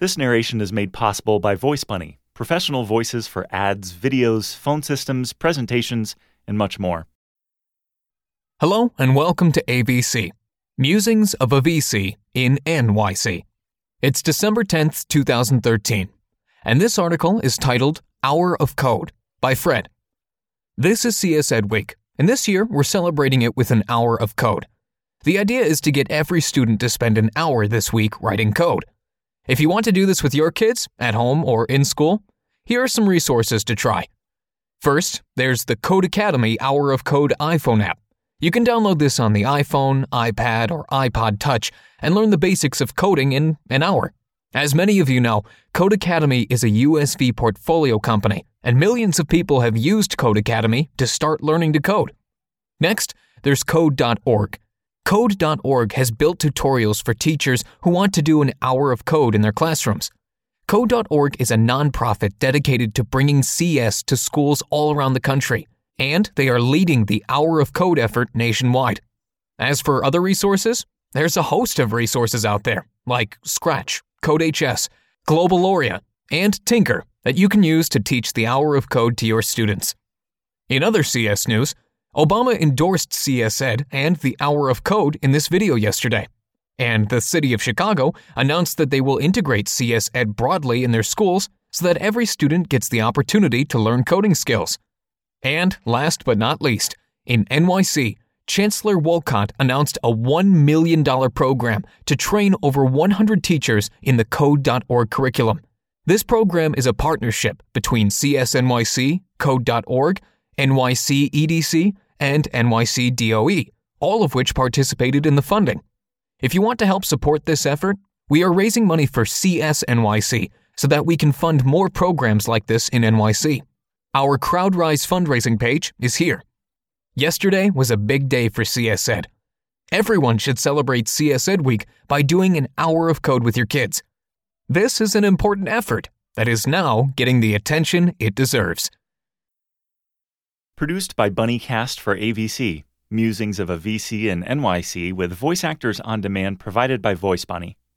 This narration is made possible by Voice Bunny, professional voices for ads, videos, phone systems, presentations, and much more. Hello and welcome to AVC, Musings of a VC in NYC. It's December 10th, 2013, and this article is titled Hour of Code by Fred. This is CS Ed Week, and this year we're celebrating it with an hour of code. The idea is to get every student to spend an hour this week writing code. If you want to do this with your kids, at home or in school, here are some resources to try. First, there's the Codecademy Hour of Code iPhone app. You can download this on the iPhone, iPad, or iPod Touch and learn the basics of coding in an hour. As many of you know, Codecademy is a USV portfolio company, and millions of people have used Codecademy to start learning to code. Next, there's Code.org. Code.org has built tutorials for teachers who want to do an hour of code in their classrooms. Code.org is a nonprofit dedicated to bringing CS to schools all around the country, and they are leading the Hour of Code effort nationwide. As for other resources, there's a host of resources out there, like Scratch, CodeHS, Globaloria, and Tynker that you can use to teach the Hour of Code to your students. In other CS news, Obama endorsed CS Ed and the Hour of Code in this video yesterday. And the city of Chicago announced that they will integrate CS Ed broadly in their schools so that every student gets the opportunity to learn coding skills. And last but not least, in NYC, Chancellor Wolcott announced a $1 million program to train over 100 teachers in the Code.org curriculum. This program is a partnership between CSNYC, Code.org, NYC EDC, and NYC DOE, all of which participated in the funding. If you want to help support this effort, we are raising money for CSNYC so that we can fund more programs like this in NYC. Our CrowdRise fundraising page is here. Yesterday was a big day for CS Ed. Everyone should celebrate CS Ed Week by doing an hour of code with your kids. This is an important effort that is now getting the attention it deserves. Produced by Bunnycast for AVC, Musings of a VC in NYC with voice actors on demand provided by Voice Bunny.